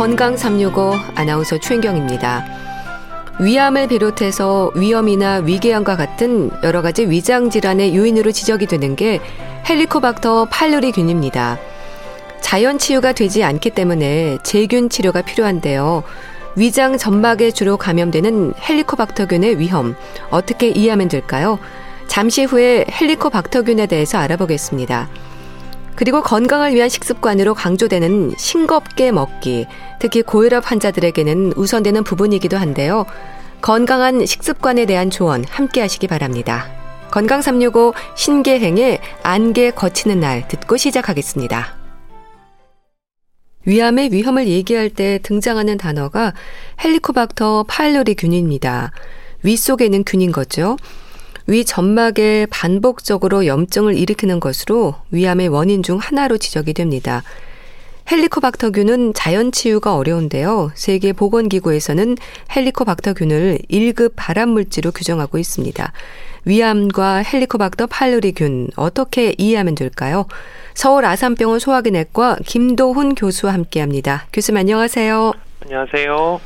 건강 365 아나운서 최인경입니다. 위암을 비롯해서 위염이나 위궤양과 같은 여러 가지 위장 질환의 요인으로 지적이 되는 게 헬리코박터 파일로리균입니다. 자연 치유가 되지 않기 때문에 제균 치료가 필요한데요. 위장 점막에 주로 감염되는 헬리코박터균의 위험 어떻게 이해하면 될까요? 잠시 후에 헬리코박터균에 대해서 알아보겠습니다. 그리고 건강을 위한 식습관으로 강조되는 싱겁게 먹기, 특히 고혈압 환자들에게는 우선되는 부분이기도 한데요. 건강한 식습관에 대한 조언 함께 하시기 바랍니다. 건강 365 신계행의 안개 거치는 날 듣고 시작하겠습니다. 위암의 위험을 얘기할 때 등장하는 단어가 헬리코박터 파일로리 균입니다. 위 속에 있는 균인 거죠. 위 점막에 반복적으로 염증을 일으키는 것으로 위암의 원인 중 하나로 지적이 됩니다. 헬리코박터균은 자연 치유가 어려운데요. 세계 보건기구에서는 헬리코박터균을 1급 발암물질로 규정하고 있습니다. 위암과 헬리코박터 파일로리균 어떻게 이해하면 될까요? 서울 아산병원 소화기내과 김도훈 교수와 함께합니다. 교수님 안녕하세요. 안녕하세요.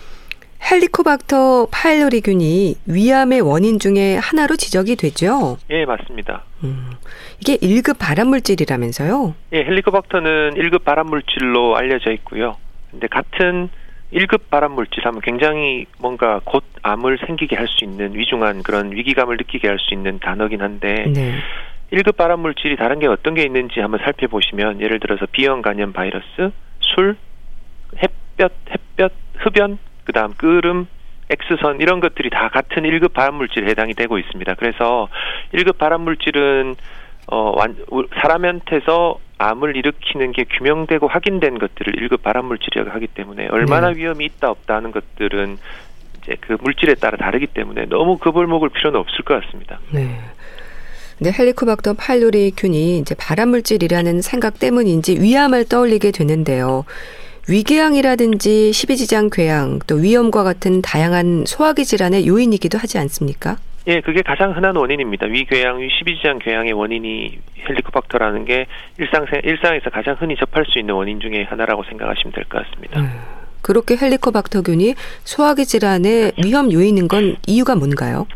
헬리코박터 파일로리균이 위암의 원인 중에 하나로 지적이 되죠? 예, 맞습니다. 음, 이게 1급 발암물질이라면서요? 예, 헬리코박터는 1급 발암물질로 알려져 있고요. 근데 같은 1급 발암물질 하면 굉장히 뭔가 곧 암을 생기게 할 수 있는 위중한 그런 위기감을 느끼게 할 수 있는 단어긴 한데 네. 1급 발암물질이 다른 게 어떤 게 있는지 한번 살펴보시면 예를 들어서 비형 간염 바이러스, 술, 햇볕, 햇볕, 흡연 그다음 끓음, X선 이런 것들이 다 같은 1급 발암물질에 해당이 되고 있습니다. 그래서 1급 발암물질은 어, 완, 사람한테서 암을 일으키는 게 규명되고 확인된 것들을 1급 발암물질이라고 하기 때문에 얼마나 네. 위험이 있다 없다 하는 것들은 이제 그 물질에 따라 다르기 때문에 너무 급을 먹을 필요는 없을 것 같습니다. 네. 근데 헬리코박터 파일로리균이 이제 발암물질이라는 생각 때문인지 위암을 떠올리게 되는데요. 위궤양이라든지 십이지장 궤양 또 위염과 같은 다양한 소화기 질환의 요인이기도 하지 않습니까? 예, 그게 가장 흔한 원인입니다. 위궤양, 위십이지장 궤양의 원인이 헬리코박터라는 게 일상 일상에서 가장 흔히 접할 수 있는 원인 중에 하나라고 생각하시면 될 것 같습니다. 음, 그렇게 헬리코박터균이 소화기 질환의 위험 요인인 건 이유가 뭔가요?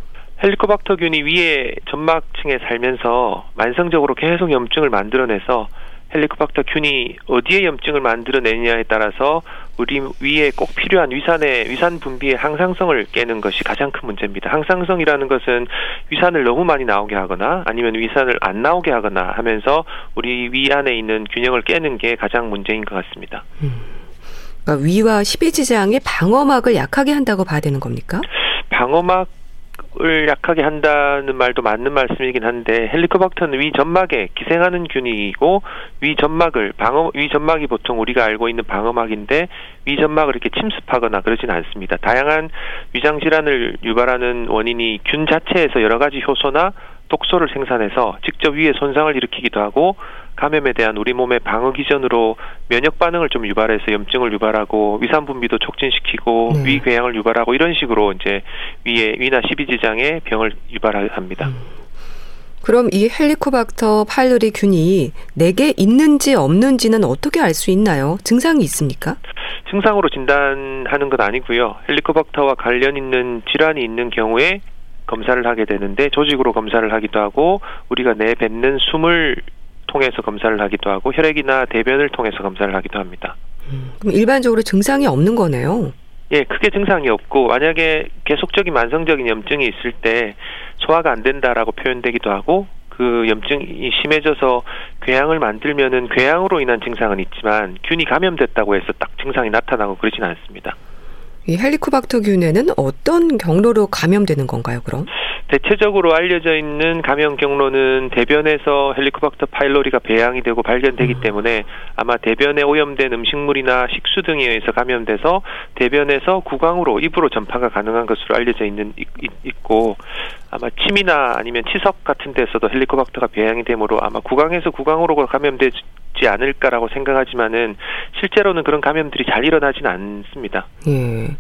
헬리코박터균이 위에 점막층에 살면서 만성적으로 계속 염증을 만들어내서 헬리코박터 균이 어디에 염증을 만들어내느냐에 따라서 우리 위에 꼭 필요한 위산의 위산 분비의 항상성을 깨는 것이 가장 큰 문제입니다. 항상성이라는 것은 위산을 너무 많이 나오게 하거나 아니면 위산을 안 나오게 하거나 하면서 우리 위 안에 있는 균형을 깨는 게 가장 문제인 것 같습니다. 음. 그러니까 위와 십이지장의 방어막을 약하게 한다고 봐야 되는 겁니까? 방어막 을 약하게 한다는 말도 맞는 말씀이긴 한데 헬리코박터는 위 점막에 기생하는 균이고 위 점막을 방어 위 점막이 보통 우리가 알고 있는 방어막인데 위 점막을 이렇게 침습하거나 그러지는 않습니다. 다양한 위장 질환을 유발하는 원인이 균 자체에서 여러 가지 효소나 독소를 생산해서 직접 위에 손상을 일으키기도 하고 감염에 대한 우리 몸의 방어 기전으로 면역 반응을 좀 유발해서 염증을 유발하고 위산 분비도 촉진시키고 네. 위 궤양을 유발하고 이런 식으로 이제 위에 위나 십이지장에 병을 유발합니다. 음. 그럼 이 헬리코박터 파일로리 균이 내게 있는지 없는지는 어떻게 알 수 있나요? 증상이 있습니까? 증상으로 진단하는 건 아니고요. 헬리코박터와 관련 있는 질환이 있는 경우에 검사를 하게 되는데 조직으로 검사를 하기도 하고 우리가 내뱉는 숨을 통해서 검사를 하기도 하고 혈액이나 대변을 통해서 검사를 하기도 합니다. 음, 그럼 일반적으로 증상이 없는 거네요. 예, 크게 증상이 없고 만약에 계속적인 만성적인 염증이 있을 때 소화가 안 된다라고 표현되기도 하고 그 염증이 심해져서 궤양을 만들면은 궤양으로 인한 증상은 있지만 균이 감염됐다고 해서 딱 증상이 나타나고 그러지는 않습니다. 이 헬리코박터균에는 어떤 경로로 감염되는 건가요, 그럼? 대체적으로 알려져 있는 감염 경로는 대변에서 헬리코박터 파일로리가 배양이 되고 발견되기 음. 때문에 아마 대변에 오염된 음식물이나 식수 등에 의해서 감염돼서 대변에서 구강으로 입으로 전파가 가능한 것으로 알려져 있는 있고 아마 침이나 아니면 치석 같은 데서도 헬리코박터가 배양이 되므로 아마 구강에서 구강으로 감염되지 않을까라고 생각하지만은 실제로는 그런 감염들이 잘 일어나지는 않습니다. 예.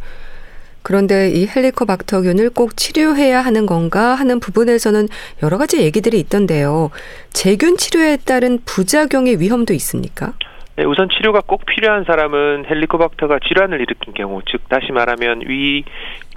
그런데 이 헬리코박터균을 꼭 치료해야 하는 건가 하는 부분에서는 여러 가지 얘기들이 있던데요. 제균 치료에 따른 부작용의 위험도 있습니까? 네, 우선 치료가 꼭 필요한 사람은 헬리코박터가 질환을 일으킨 경우, 즉 다시 말하면 위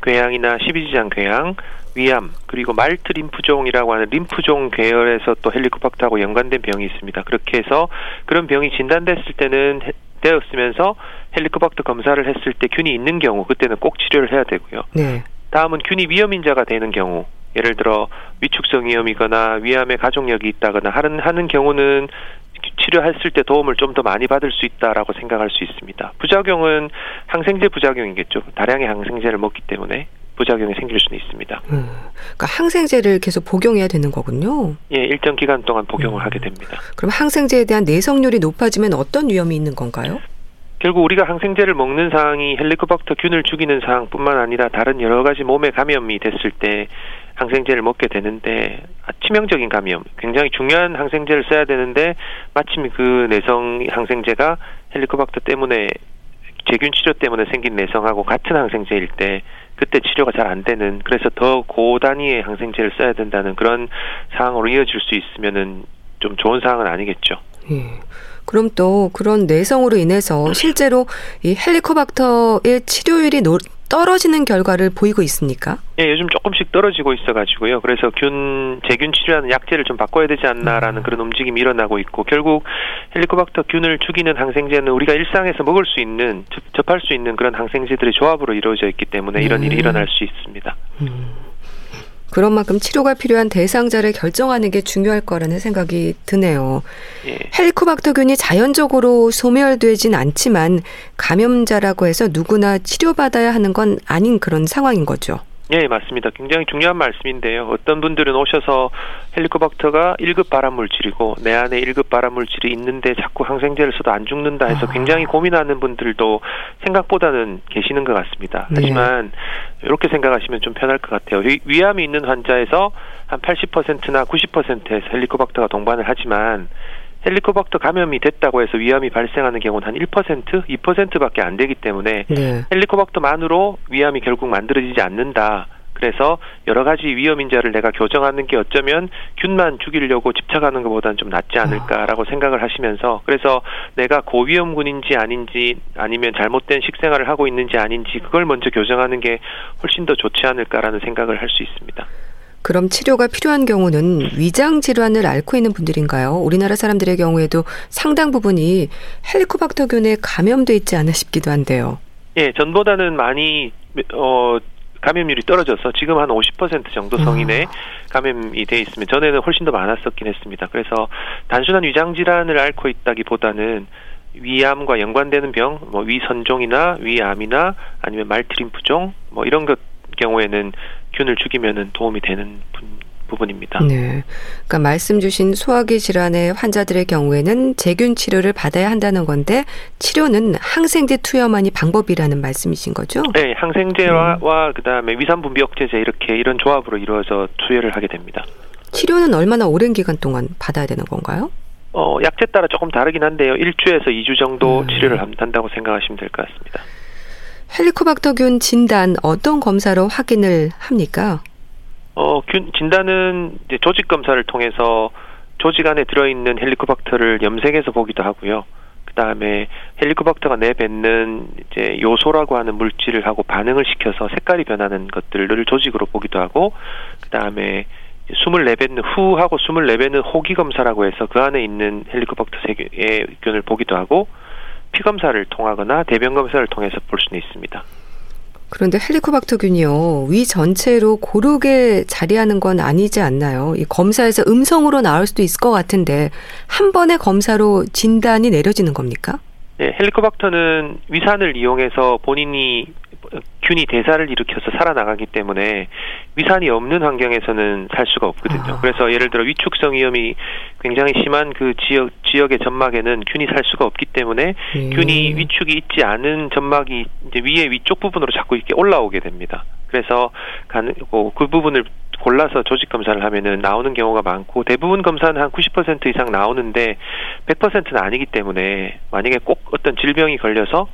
궤양이나 십이지장 궤양, 위암 그리고 말트 림프종이라고 하는 림프종 계열에서 또 헬리코박터하고 연관된 병이 있습니다. 그렇게 해서 그런 병이 진단됐을 때는 되었으면서 헬리코박터 검사를 했을 때 균이 있는 경우 그때는 꼭 치료를 해야 되고요. 네. 다음은 균이 위험인자가 되는 경우 예를 들어 위축성 위험이거나 위암의 가족력이 있다거나 하는 하는 경우는 치료했을 때 도움을 좀 더 많이 받을 수 있다라고 생각할 수 있습니다. 부작용은 항생제 부작용이겠죠. 다량의 항생제를 먹기 때문에 부작용이 생길 수는 있습니다. 음, 그러니까 항생제를 계속 복용해야 되는 거군요. 예, 일정 기간 동안 복용을 음. 하게 됩니다. 그럼 항생제에 대한 내성률이 높아지면 어떤 위험이 있는 건가요? 결국 우리가 항생제를 먹는 상황이 헬리코박터 균을 죽이는 상황뿐만 아니라 다른 여러 가지 몸에 감염이 됐을 때 항생제를 먹게 되는데 치명적인 감염, 굉장히 중요한 항생제를 써야 되는데 마침 그 내성 항생제가 헬리코박터 때문에 제균 치료 때문에 생긴 내성하고 같은 항생제일 때 그때 치료가 잘 안 되는 그래서 더 고단위의 항생제를 써야 된다는 그런 상황으로 이어질 수 있으면은 좀 좋은 상황은 아니겠죠. 예. 그럼 또 그런 내성으로 인해서 실제로 이 헬리코박터의 치료율이 노, 떨어지는 결과를 보이고 있습니까? 예, 요즘 조금씩 떨어지고 있어가지고요. 그래서 균 제균 치료하는 약제를 좀 바꿔야 되지 않나라는 음. 그런 움직임이 일어나고 있고 결국 헬리코박터 균을 죽이는 항생제는 우리가 일상에서 먹을 수 있는 접 할 수 있는 그런 항생제들의 조합으로 이루어져 있기 때문에 이런 음. 일이 일어날 수 있습니다. 음. 그런 만큼 치료가 필요한 대상자를 결정하는 게 중요할 거라는 생각이 드네요. 예. 헬리코박터균이 자연적으로 소멸되진 않지만 감염자라고 해서 누구나 치료받아야 하는 건 아닌 그런 상황인 거죠. 예, 맞습니다. 굉장히 중요한 말씀인데요. 어떤 분들은 오셔서 헬리코박터가 1급 발암 물질이고 내 안에 1급 발암 물질이 있는데 자꾸 항생제를 써도 안 죽는다 해서 아. 굉장히 고민하는 분들도 생각보다는 계시는 것 같습니다. 네. 하지만 이렇게 생각하시면 좀 편할 것 같아요. 위, 암이 있는 환자에서 한 80%나 90%에서 헬리코박터가 동반을 하지만 헬리코박터 감염이 됐다고 해서 위암이 발생하는 경우는 한 1%, 2%밖에 안 되기 때문에 네. 헬리코박터만으로 위암이 결국 만들어지지 않는다. 그래서 여러 가지 위험 인자를 내가 교정하는 게 어쩌면 균만 죽이려고 집착하는 것보다는 좀 낫지 않을까라고 생각을 하시면서 그래서 내가 고위험군인지 아닌지 아니면 잘못된 식생활을 하고 있는지 아닌지 그걸 먼저 교정하는 게 훨씬 더 좋지 않을까라는 생각을 할 수 있습니다. 그럼 치료가 필요한 경우는 위장 질환을 앓고 있는 분들인가요? 우리나라 사람들의 경우에도 상당 부분이 헬리코박터균에 감염돼 있지 않나 싶기도 한데요. 예, 전보다는 많이 어 감염률이 떨어져서 지금 한 50% 정도 성인의 음. 감염이 돼 있으면 전에는 훨씬 더 많았었긴 했습니다. 그래서 단순한 위장 질환을 앓고 있다기보다는 위암과 연관되는 병, 뭐 위선종이나 위암이나 아니면 말트림프종 뭐 이런 것 경우에는 균을 죽이면은 도움이 되는 분, 부분입니다. 네. 그러니까 말씀 주신 소화기 질환의 환자들의 경우에는 제균 치료를 받아야 한다는 건데 치료는 항생제 투여만이 방법이라는 말씀이신 거죠? 네, 항생제와 음. 그다음에 위산 분비 억제제 이렇게 이런 조합으로 이루어져 투여를 하게 됩니다. 치료는 얼마나 오랜 기간 동안 받아야 되는 건가요? 어, 약제 따라 조금 다르긴 한데요. 1주에서 2주 정도 음. 치료를 한다고 생각하시면 될 것 같습니다. 헬리코박터균 진단 어떤 검사로 확인을 합니까? 어, 균 진단은 이제 조직 검사를 통해서 조직 안에 들어있는 헬리코박터를 염색해서 보기도 하고요. 그 다음에 헬리코박터가 내뱉는 이제 요소라고 하는 물질을 하고 반응을 시켜서 색깔이 변하는 것들을 조직으로 보기도 하고, 그 다음에 숨을 내뱉는 후하고 숨을 내뱉는 호기 검사라고 해서 그 안에 있는 헬리코박터 세균을 보기도 하고, 피 검사를 통하거나 대변 검사를 통해서 볼 수는 있습니다. 그런데 헬리코박터균이요 위 전체로 고르게 자리하는 건 아니지 않나요? 이 검사에서 음성으로 나올 수도 있을 것 같은데 한 번의 검사로 진단이 내려지는 겁니까? 네, 헬리코박터는 위산을 이용해서 본인이 균이 대사를 일으켜서 살아나가기 때문에 위산이 없는 환경에서는 살 수가 없거든요. 아. 그래서 예를 들어 위축성 위험이 굉장히 심한 그 지역 지역의 점막에는 균이 살 수가 없기 때문에 음. 균이 위축이 있지 않은 점막이 이제 위에 위쪽 부분으로 자꾸 이렇게 올라오게 됩니다. 그래서 그, 그 부분을 골라서 조직 검사를 하면은 나오는 경우가 많고 대부분 검사는 한 90% 이상 나오는데 100%는 아니기 때문에 만약에 꼭 어떤 질병이 걸려서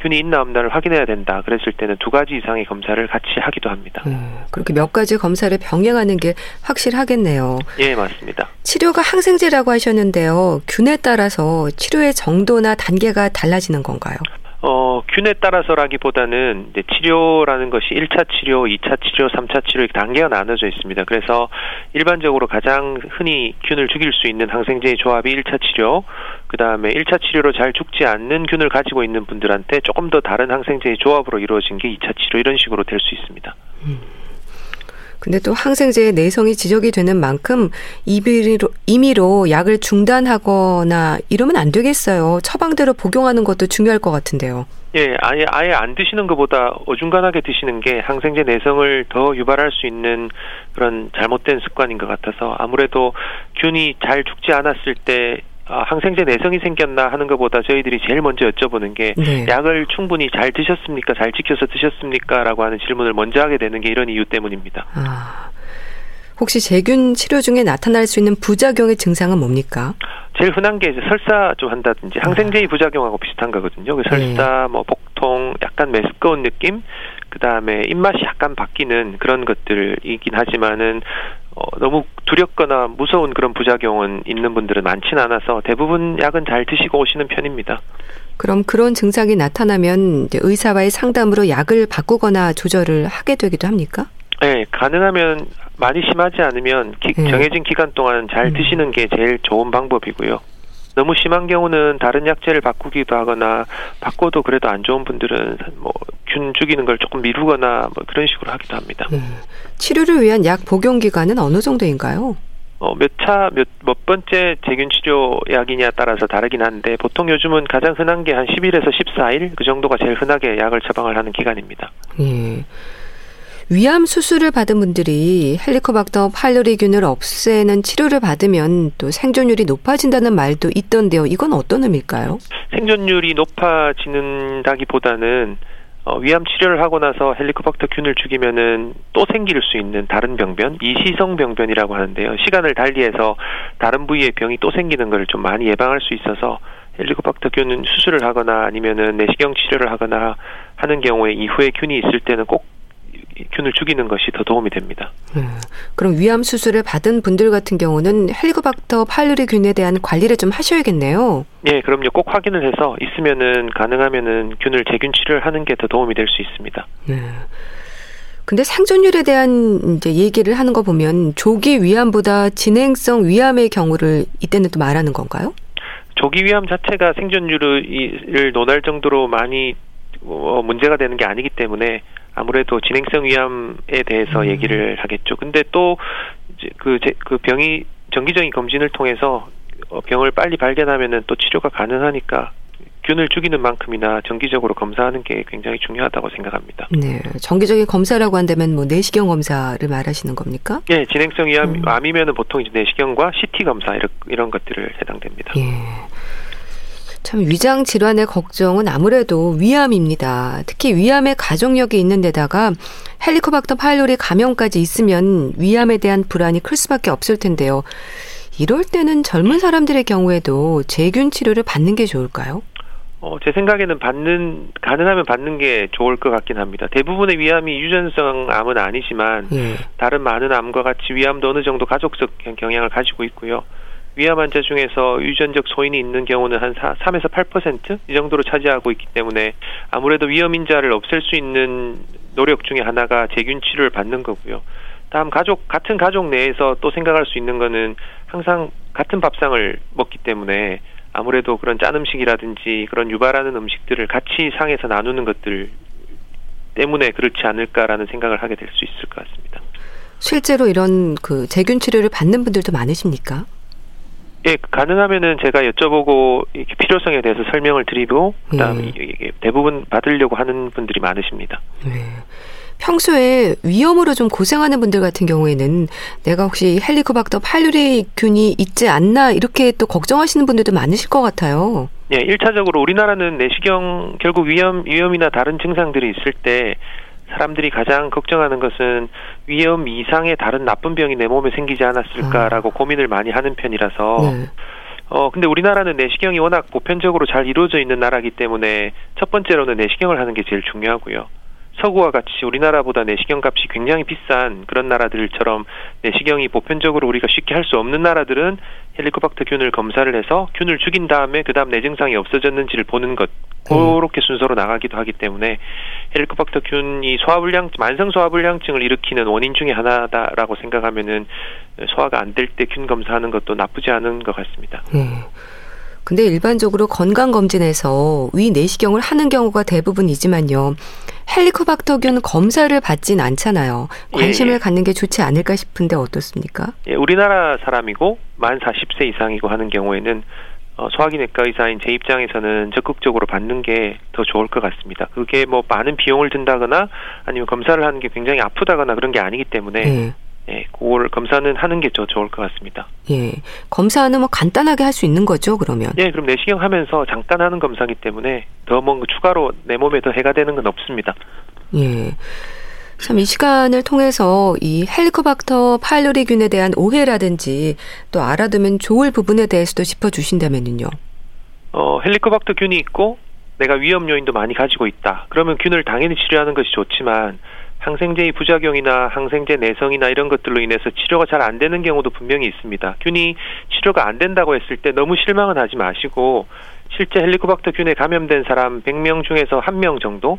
균이 있나 없나를 확인해야 된다. 그랬을 때는 두 가지 이상의 검사를 같이 하기도 합니다. 음, 그렇게 몇 가지 검사를 병행하는 게 확실하겠네요. 예, 맞습니다. 치료가 항생제라고 하셨는데요. 균에 따라서 치료의 정도나 단계가 달라지는 건가요? 어, 균에 따라서라기보다는 이제 치료라는 것이 1차 치료, 2차 치료, 3차 치료 이렇게 단계가 나눠져 있습니다. 그래서 일반적으로 가장 흔히 균을 죽일 수 있는 항생제의 조합이 1차 치료, 그 다음에 1차 치료로 잘 죽지 않는 균을 가지고 있는 분들한테 조금 더 다른 항생제의 조합으로 이루어진 게 2차 치료 이런 식으로 될 수 있습니다. 음. 근데 또 항생제의 내성이 지적이 되는 만큼 임의로, 임의로 약을 중단하거나 이러면 안 되겠어요. 처방대로 복용하는 것도 중요할 것 같은데요. 예, 아예 아예 안 드시는 것보다 어중간하게 드시는 게 항생제 내성을 더 유발할 수 있는 그런 잘못된 습관인 것 같아서 아무래도 균이 잘 죽지 않았을 때 아, 항생제 내성이 생겼나 하는 것보다 저희들이 제일 먼저 여쭤보는 게 네. 약을 충분히 잘 드셨습니까? 잘 지켜서 드셨습니까? 라고 하는 질문을 먼저 하게 되는 게 이런 이유 때문입니다. 아, 혹시 세균 치료 중에 나타날 수 있는 부작용의 증상은 뭡니까? 제일 흔한 게 이제 설사 좀 한다든지 항생제의 아. 부작용하고 비슷한 거거든요. 그 설사, 네. 뭐 복통, 약간 메스꺼운 느낌, 그 다음에 입맛이 약간 바뀌는 그런 것들이긴 하지만은 어, 너무 두렵거나 무서운 그런 부작용은 있는 분들은 많지는 않아서 대부분 약은 잘 드시고 오시는 편입니다. 그럼 그런 증상이 나타나면 의사와의 상담으로 약을 바꾸거나 조절을 하게 되기도 합니까? 네, 가능하면 많이 심하지 않으면 기, 네. 정해진 기간 동안 잘 음. 드시는 게 제일 좋은 방법이고요. 너무 심한 경우는 다른 약제를 바꾸기도 하거나 바꿔도 그래도 안 좋은 분들은 뭐 균 죽이는 걸 조금 미루거나 뭐 그런 식으로 하기도 합니다. 네. 치료를 위한 약 복용 기간은 어느 정도인가요? 어, 몇 차, 몇, 몇 번째 제균 치료 약이냐에 따라서 다르긴 한데, 보통 요즘은 가장 흔한 게 한 10일에서 14일? 그 정도가 제일 흔하게 약을 처방을 하는 기간입니다. 예. 위암 수술을 받은 분들이 헬리코박터 파일로리균을 없애는 치료를 받으면 또 생존율이 높아진다는 말도 있던데요. 이건 어떤 의미일까요? 생존율이 높아지는다기보다는 어, 위암 치료를 하고 나서 헬리코박터 균을 죽이면은 또 생길 수 있는 다른 병변, 이시성 병변이라고 하는데요. 시간을 달리해서 다른 부위의 병이 또 생기는 걸 좀 많이 예방할 수 있어서 헬리코박터 균은 수술을 하거나 아니면은 내시경 치료를 하거나 하는 경우에 이후에 균이 있을 때는 꼭 균을 죽이는 것이 더 도움이 됩니다. 네. 그럼 위암 수술을 받은 분들 같은 경우는 헬리코박터 파일로리 균에 대한 관리를 좀 하셔야겠네요. 네, 그럼요. 꼭 확인을 해서 있으면은 가능하면은 균을 재균 치료를 하는 게 더 도움이 될 수 있습니다. 네. 근데 생존율에 대한 이제 얘기를 하는 거 보면 조기 위암보다 진행성 위암의 경우를 이때는 또 말하는 건가요? 조기 위암 자체가 생존율을 논할 정도로 많이 어, 문제가 되는 게 아니기 때문에 아무래도 진행성 위암에 대해서 음. 얘기를 하겠죠. 근데 또 이제 그, 제, 그 병이 정기적인 검진을 통해서 어, 병을 빨리 발견하면은 또 치료가 가능하니까 균을 죽이는 만큼이나 정기적으로 검사하는 게 굉장히 중요하다고 생각합니다. 네, 정기적인 검사라고 한다면 뭐 내시경 검사를 말하시는 겁니까? 네, 진행성 위암 음. 암이면은 보통 이제 내시경과 CT 검사 이런, 이런 것들을 해당됩니다. 예. 참 위장 질환의 걱정은 아무래도 위암입니다. 특히 위암의 가족력이 있는 데다가 헬리코박터 파일로리 감염까지 있으면 위암에 대한 불안이 클 수밖에 없을 텐데요. 이럴 때는 젊은 사람들의 경우에도 제균 치료를 받는 게 좋을까요? 어, 제 생각에는 받는 가능하면 받는 게 좋을 것 같긴 합니다. 대부분의 위암이 유전성 암은 아니지만 예. 다른 많은 암과 같이 위암도 어느 정도 가족적 경향을 가지고 있고요. 위암 환자 중에서 유전적 소인이 있는 경우는 한 4, 3에서 8%이 정도로 차지하고 있기 때문에 아무래도 위험 인자를 없앨 수 있는 노력 중에 하나가 재균 치료를 받는 거고요. 다음 가족 같은 가족 내에서 또 생각할 수 있는 거는 항상 같은 밥상을 먹기 때문에 아무래도 그런 짠 음식이라든지 그런 유발하는 음식들을 같이 상에서 나누는 것들 때문에 그렇지 않을까라는 생각을 하게 될 수 있을 것 같습니다. 실제로 이런 그 재균 치료를 받는 분들도 많으십니까? 예, 가능하면은 제가 여쭤보고 필요성에 대해서 설명을 드리고 그다음에 예. 대부분 받으려고 하는 분들이 많으십니다. 네. 평소에 위험으로 좀 고생하는 분들 같은 경우에는 내가 혹시 헬리코박터 파일리균이 있지 않나 이렇게 또 걱정하시는 분들도 많으실 것 같아요. 예, 1차적으로 우리나라는 내시경 결국 위험 위험이나 다른 증상들이 있을 때 사람들이 가장 걱정하는 것은 위험 이상의 다른 나쁜 병이 내 몸에 생기지 않았을까라고 아. 고민을 많이 하는 편이라서 네. 어, 근데 우리나라는 내시경이 워낙 보편적으로 잘 이루어져 있는 나라이기 때문에 첫 번째로는 내시경을 하는 게 제일 중요하고요. 서구와 같이 우리나라보다 내시경 값이 굉장히 비싼 그런 나라들처럼 내시경이 보편적으로 우리가 쉽게 할 수 없는 나라들은 헬리코박터 균을 검사를 해서 균을 죽인 다음에 그다음 내 증상이 없어졌는지를 보는 것 그렇게 순서로 나가기도 하기 때문에 헬리코박터 균이 소화불량 만성 소화불량증을 일으키는 원인 중의 하나다라고 생각하면은 소화가 안 될 때 균 검사하는 것도 나쁘지 않은 것 같습니다. 네. 근데 일반적으로 건강검진에서 위 내시경을 하는 경우가 대부분이지만요. 헬리코박터균 검사를 받진 않잖아요. 관심을 예. 갖는 게 좋지 않을까 싶은데 어떻습니까? 예, 우리나라 사람이고 만 40세 이상이고 하는 경우에는 어, 소화기내과 의사인 제 입장에서는 적극적으로 받는 게 더 좋을 것 같습니다. 그게 뭐 많은 비용을 든다거나 아니면 검사를 하는 게 굉장히 아프다거나 그런 게 아니기 때문에 예. 예, 그걸 검사는 하는 게 더 좋을 것 같습니다. 예, 검사는 뭐 간단하게 할 수 있는 거죠, 그러면? 예, 그럼 내시경 하면서 잠깐 하는 검사기 때문에 더 뭔가 추가로 내 몸에 더 해가 되는 건 없습니다. 예. 참 이 시간을 통해서 이 헬리코박터 파일로리균에 대한 오해라든지 또 알아두면 좋을 부분에 대해서도 짚어주신다면요. 어, 헬리코박터 균이 있고 내가 위험 요인도 많이 가지고 있다. 그러면 균을 당연히 치료하는 것이 좋지만 항생제의 부작용이나 항생제 내성이나 이런 것들로 인해서 치료가 잘 안 되는 경우도 분명히 있습니다. 균이 치료가 안 된다고 했을 때 너무 실망은 하지 마시고 실제 헬리코박터 균에 감염된 사람 100명 중에서 한명 정도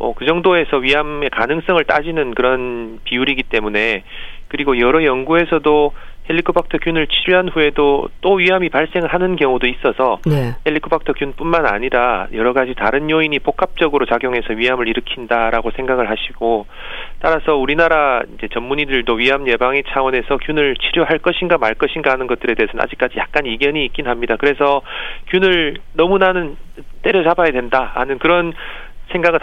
뭐 그 정도에서 위암의 가능성을 따지는 그런 비율이기 때문에 그리고 여러 연구에서도 헬리코박터균을 치료한 후에도 또 위암이 발생을 하는 경우도 있어서 네. 헬리코박터균뿐만 아니라 여러 가지 다른 요인이 복합적으로 작용해서 위암을 일으킨다라고 생각을 하시고 따라서 우리나라 이제 전문의들도 위암 예방의 차원에서 균을 치료할 것인가 말 것인가 하는 것들에 대해서는 아직까지 약간 이견이 있긴 합니다. 그래서 균을 너무나는 때려잡아야 된다 하는 그런 생각을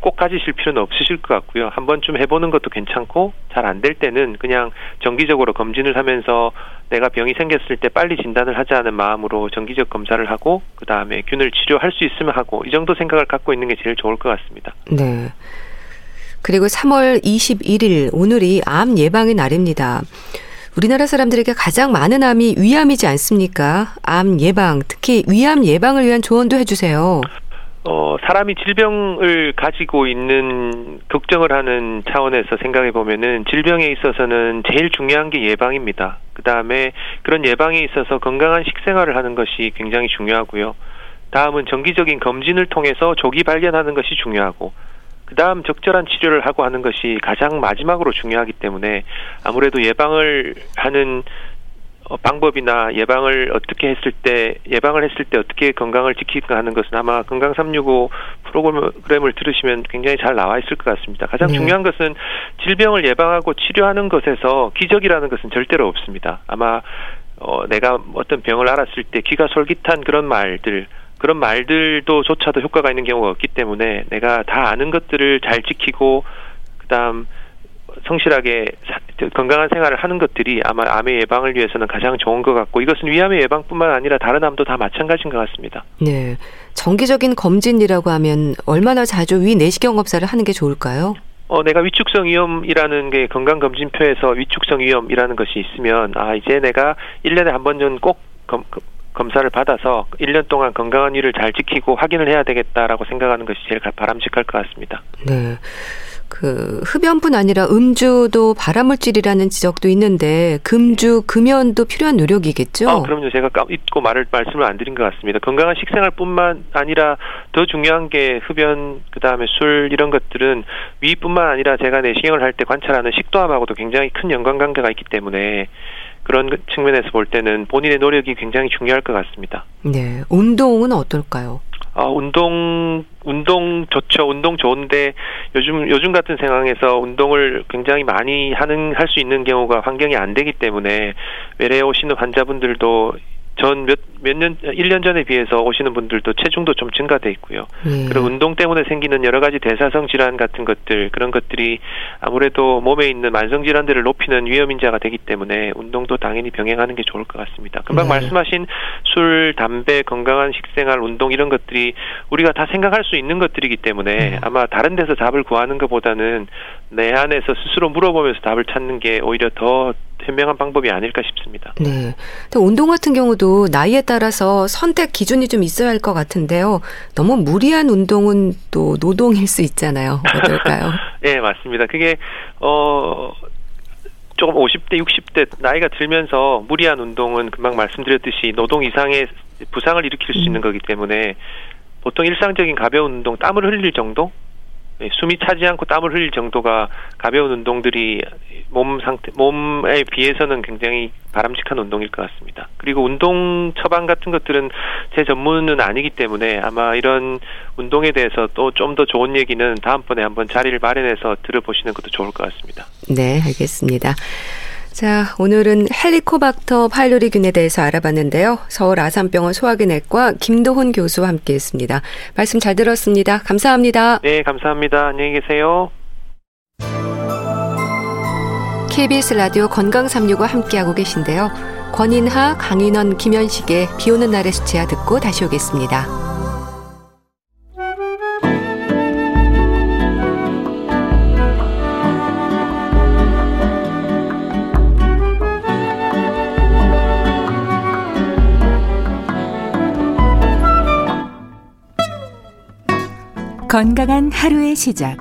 꼭 가지실 필요는 없으실 것 같고요. 한 번쯤 해보는 것도 괜찮고 잘 안 될 때는 그냥 정기적으로 검진을 하면서 내가 병이 생겼을 때 빨리 진단을 하자는 마음으로 정기적 검사를 하고 그 다음에 균을 치료할 수 있으면 하고 이 정도 생각을 갖고 있는 게 제일 좋을 것 같습니다. 네. 그리고 3월 21일 오늘이 암 예방의 날입니다. 우리나라 사람들에게 가장 많은 암이 위암이지 않습니까? 암 예방, 특히 위암 예방을 위한 조언도 해주세요. 어, 사람이 질병을 가지고 있는 걱정을 하는 차원에서 생각해 보면은 질병에 있어서는 제일 중요한 게 예방입니다. 그 다음에 그런 예방에 있어서 건강한 식생활을 하는 것이 굉장히 중요하고요. 다음은 정기적인 검진을 통해서 조기 발견하는 것이 중요하고, 그 다음 적절한 치료를 하고 하는 것이 가장 마지막으로 중요하기 때문에 아무래도 예방을 하는 어, 방법이나 예방을 어떻게 했을 때 예방을 했을 때 어떻게 건강을 지키가 하는 것은 아마 건강 365 프로그램을 들으시면 굉장히 잘 나와 있을 것 같습니다. 가장 네. 중요한 것은 질병을 예방하고 치료하는 것에서 기적이라는 것은 절대로 없습니다. 아마 어, 내가 어떤 병을 알았을 때 귀가 솔깃한 그런 말들 그런 말들도 조차도 효과가 있는 경우가 없기 때문에 내가 다 아는 것들을 잘 지키고 그다음 성실하게 건강한 생활을 하는 것들이 아마 암의 예방을 위해서는 가장 좋은 것 같고 이것은 위암의 예방뿐만 아니라 다른 암도 다 마찬가지인 것 같습니다. 네. 정기적인 검진이라고 하면 얼마나 자주 위 내시경 검사를 하는 게 좋을까요? 어, 내가 위축성 위염이라는 게 건강검진표에서 위축성 위염이라는 것이 있으면, 아, 이제 내가 1년에 한번 정도 꼭 검, 검사를 받아서 1년 동안 건강한 위를 잘 지키고 확인을 해야 되겠다라고 생각하는 것이 제일 바람직할 것 같습니다. 네. 그 흡연뿐 아니라 음주도 발암물질이라는 지적도 있는데 금주 금연도 필요한 노력이겠죠. 아, 그럼요. 제가 잊고 말을 말씀을 안 드린 것 같습니다. 건강한 식생활뿐만 아니라 더 중요한 게 흡연 그다음에 술 이런 것들은 위뿐만 아니라 제가 내시경을 할 때 관찰하는 식도암하고도 굉장히 큰 연관관계가 있기 때문에 그런 측면에서 볼 때는 본인의 노력이 굉장히 중요할 것 같습니다. 네. 운동은 어떨까요? 아, 운동 운동 좋죠. 운동 좋은데 요즘 요즘 같은 상황에서 운동을 굉장히 많이 하는 할 수 있는 경우가 환경이 안 되기 때문에 외래 오시는 환자분들도 전 몇, 몇 년, 1년 전에 비해서 오시는 분들도 체중도 좀 증가돼 있고요. 예. 그리고 운동 때문에 생기는 여러 가지 대사성 질환 같은 것들, 그런 것들이 아무래도 몸에 있는 만성 질환들을 높이는 위험 인자가 되기 때문에 운동도 당연히 병행하는 게 좋을 것 같습니다. 금방 네. 말씀하신 술, 담배, 건강한 식생활, 운동 이런 것들이 우리가 다 생각할 수 있는 것들이기 때문에 네. 아마 다른 데서 답을 구하는 것보다는 내 안에서 스스로 물어보면서 답을 찾는 게 오히려 더 현명한 방법이 아닐까 싶습니다. 네. 운동 같은 경우도 나이에 따라서 선택 기준이 좀 있어야 할 것 같은데요. 너무 무리한 운동은 또 노동일 수 있잖아요. 어떨까요? 네, 맞습니다. 그게 어 조금 50대, 60대 나이가 들면서 무리한 운동은 금방 말씀드렸듯이 노동 이상의 부상을 일으킬 수 있는 음. 거기 때문에 보통 일상적인 가벼운 운동, 땀을 흘릴 정도 네, 숨이 차지 않고 땀을 흘릴 정도가 가벼운 운동들이 몸 상태 몸에 비해서는 굉장히 바람직한 운동일 것 같습니다. 그리고 운동 처방 같은 것들은 제 전문은 아니기 때문에 아마 이런 운동에 대해서 또 좀 더 좋은 얘기는 다음번에 한번 자리를 마련해서 들어보시는 것도 좋을 것 같습니다. 네, 알겠습니다. 자, 오늘은 헬리코박터 파일로리균에 대해서 알아봤는데요. 서울 아산병원 소화기내과 김도훈 교수와 함께 했습니다. 말씀 잘 들었습니다. 감사합니다. 네, 감사합니다. 안녕히 계세요. KBS 라디오 건강 365 함께하고 계신데요. 권인하, 강인원, 김현식의 비 오는 날의 수채화 듣고 다시 오겠습니다. 건강한 하루의 시작.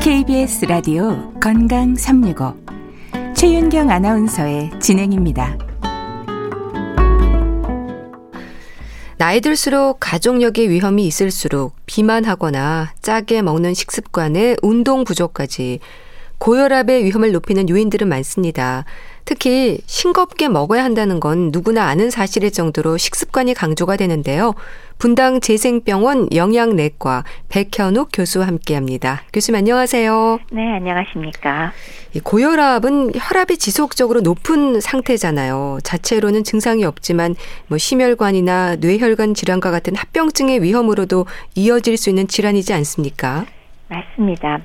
KBS 라디오 건강 365. 최윤경 아나운서의 진행입니다. 나이 들수록 가족력의 위험이 있을수록 비만하거나 짜게 먹는 식습관에 운동 부족까지 고혈압의 위험을 높이는 요인들은 많습니다. 특히 싱겁게 먹어야 한다는 건 누구나 아는 사실일 정도로 식습관이 강조가 되는데요. 분당 재생병원 영양내과 백현욱 교수와 함께합니다. 교수님 안녕하세요. 네, 안녕하십니까. 고혈압은 혈압이 지속적으로 높은 상태잖아요. 자체로는 증상이 없지만 뭐 심혈관이나 뇌혈관 질환과 같은 합병증의 위험으로도 이어질 수 있는 질환이지 않습니까? 맞습니다.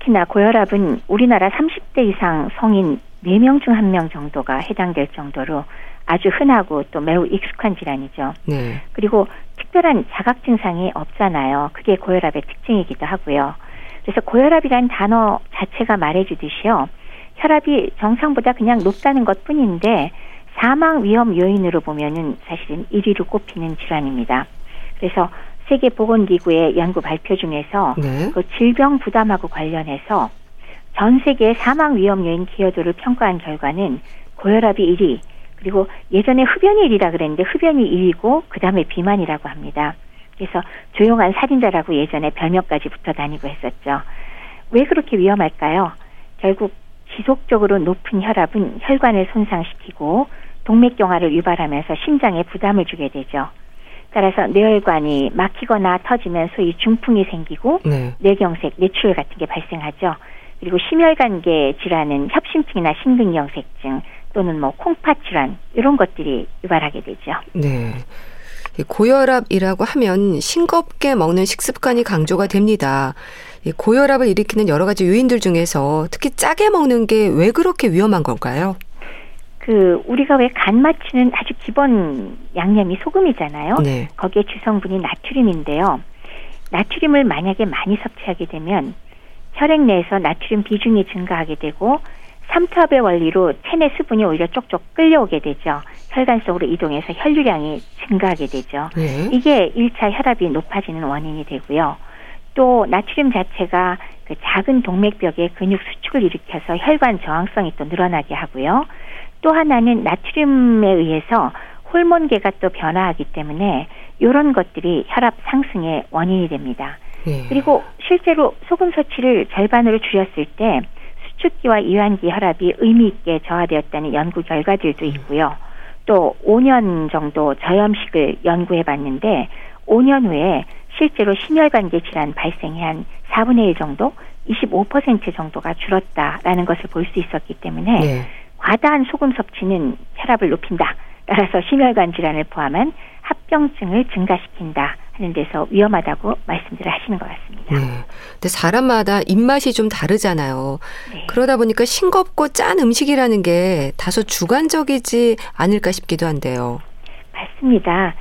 특히나 고혈압은 우리나라 30대 이상 성인 4명 중 1명 정도가 해당될 정도로 아주 흔하고 또 매우 익숙한 질환이죠. 네. 그리고 특별한 자각 증상이 없잖아요. 그게 고혈압의 특징이기도 하고요. 그래서 고혈압이란 단어 자체가 말해주듯이요. 혈압이 정상보다 그냥 높다는 것 뿐인데 사망 위험 요인으로 보면은 사실은 1위로 꼽히는 질환입니다. 그래서 세계보건기구의 연구 발표 중에서 네. 그 질병 부담하고 관련해서 전 세계 사망 위험 요인 기여도를 평가한 결과는 고혈압이 1위, 그리고 예전에 흡연이 1위라 그랬는데 흡연이 2위고 그 다음에 비만이라고 합니다. 그래서 조용한 살인자라고 예전에 별명까지 붙어 다니고 했었죠. 왜 그렇게 위험할까요? 결국 지속적으로 높은 혈압은 혈관을 손상시키고 동맥경화를 유발하면서 심장에 부담을 주게 되죠. 따라서 뇌혈관이 막히거나 터지면 소위 중풍이 생기고 네. 뇌경색, 뇌출혈 같은 게 발생하죠. 그리고 심혈관계 질환은 협심증이나 심근경색증 또는 뭐 콩팥 질환 이런 것들이 유발하게 되죠. 네. 고혈압이라고 하면 싱겁게 먹는 식습관이 강조가 됩니다. 고혈압을 일으키는 여러 가지 요인들 중에서 특히 짜게 먹는 게 왜 그렇게 위험한 걸까요? 그 우리가 왜 간 맞추는 아주 기본 양념이 소금이잖아요. 네. 거기에 주성분이 나트륨인데요. 나트륨을 만약에 많이 섭취하게 되면 혈액 내에서 나트륨 비중이 증가하게 되고 삼투압의 원리로 체내 수분이 오히려 쪽쪽 끌려오게 되죠. 혈관 속으로 이동해서 혈류량이 증가하게 되죠. 네. 이게 1차 혈압이 높아지는 원인이 되고요. 또 나트륨 자체가 그 작은 동맥벽의 근육 수축을 일으켜서 혈관 저항성이 또 늘어나게 하고요. 또 하나는 나트륨에 의해서 호르몬계가 또 변화하기 때문에 이런 것들이 혈압 상승의 원인이 됩니다. 네. 그리고 실제로 소금 섭취를 절반으로 줄였을 때 수축기와 이완기 혈압이 의미 있게 저하되었다는 연구 결과들도 있고요. 또 5년 정도 저염식을 연구해 봤는데 5년 후에 실제로 심혈관계 질환 발생이 한 4분의 1 정도, 25% 정도가 줄었다라는 것을 볼 수 있었기 때문에 네. 과다한 소금 섭취는 혈압을 높인다. 따라서 심혈관 질환을 포함한 합병증을 증가시킨다. 하는 데서 위험하다고 말씀들을 하시는 것 같습니다. 네. 근데 사람마다 입맛이 좀 다르잖아요. 네. 그러다 보니까 싱겁고 짠 음식이라는 게 다소 주관적이지 않을까 싶기도 한데요. 맞습니다.